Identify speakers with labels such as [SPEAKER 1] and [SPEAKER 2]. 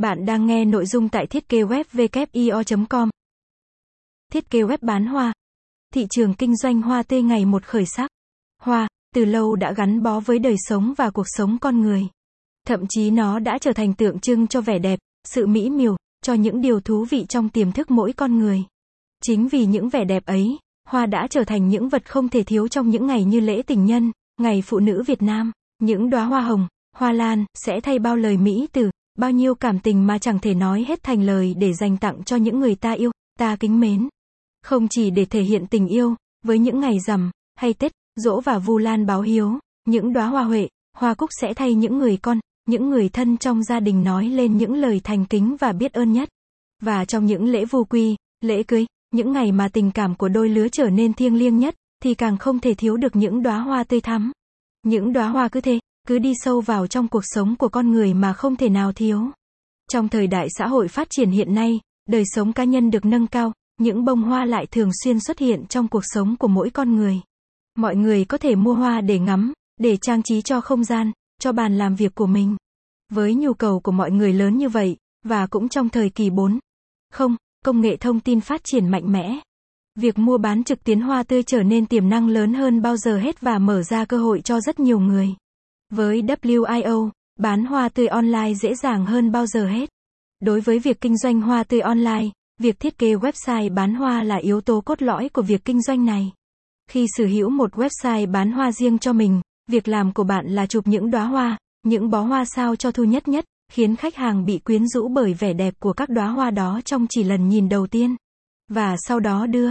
[SPEAKER 1] Bạn đang nghe nội dung tại thiết kế web com Thiết kế web bán hoa. Thị trường kinh doanh hoa tươi ngày một khởi sắc. Hoa, từ lâu đã gắn bó với đời sống và cuộc sống con người. Thậm chí nó đã trở thành tượng trưng cho vẻ đẹp, sự mỹ miều, cho những điều thú vị trong tiềm thức mỗi con người. Chính vì những vẻ đẹp ấy, hoa đã trở thành những vật không thể thiếu trong những ngày như lễ tình nhân, ngày phụ nữ Việt Nam. Những đóa hoa hồng, hoa lan, sẽ thay bao lời mỹ từ, bao nhiêu cảm tình mà chẳng thể nói hết thành lời để dành tặng cho những người ta yêu, ta kính mến. Không chỉ để thể hiện tình yêu, với những ngày rằm, hay Tết, dỗ và vu lan báo hiếu, những đóa hoa huệ, hoa cúc sẽ thay những người con, những người thân trong gia đình nói lên những lời thành kính và biết ơn nhất. Và trong những lễ vu quy, lễ cưới, những ngày mà tình cảm của đôi lứa trở nên thiêng liêng nhất, thì càng không thể thiếu được những đóa hoa tươi thắm. Những đóa hoa cứ thế, cứ đi sâu vào trong cuộc sống của con người mà không thể nào thiếu. Trong thời đại xã hội phát triển hiện nay, đời sống cá nhân được nâng cao, những bông hoa lại thường xuyên xuất hiện trong cuộc sống của mỗi con người. Mọi người có thể mua hoa để ngắm, để trang trí cho không gian, cho bàn làm việc của mình. Với nhu cầu của mọi người lớn như vậy, và cũng trong thời kỳ 4. Không, công nghệ thông tin phát triển mạnh mẽ. Việc mua bán trực tuyến hoa tươi trở nên tiềm năng lớn hơn bao giờ hết và mở ra cơ hội cho rất nhiều người. Với WIO, bán hoa tươi online dễ dàng hơn bao giờ hết. Đối với việc kinh doanh hoa tươi online, việc thiết kế website bán hoa là yếu tố cốt lõi của việc kinh doanh này. Khi sở hữu một website bán hoa riêng cho mình, việc làm của bạn là chụp những đóa hoa, những bó hoa sao cho thu nhất nhất, khiến khách hàng bị quyến rũ bởi vẻ đẹp của các đóa hoa đó trong chỉ lần nhìn đầu tiên. Và sau đó đưa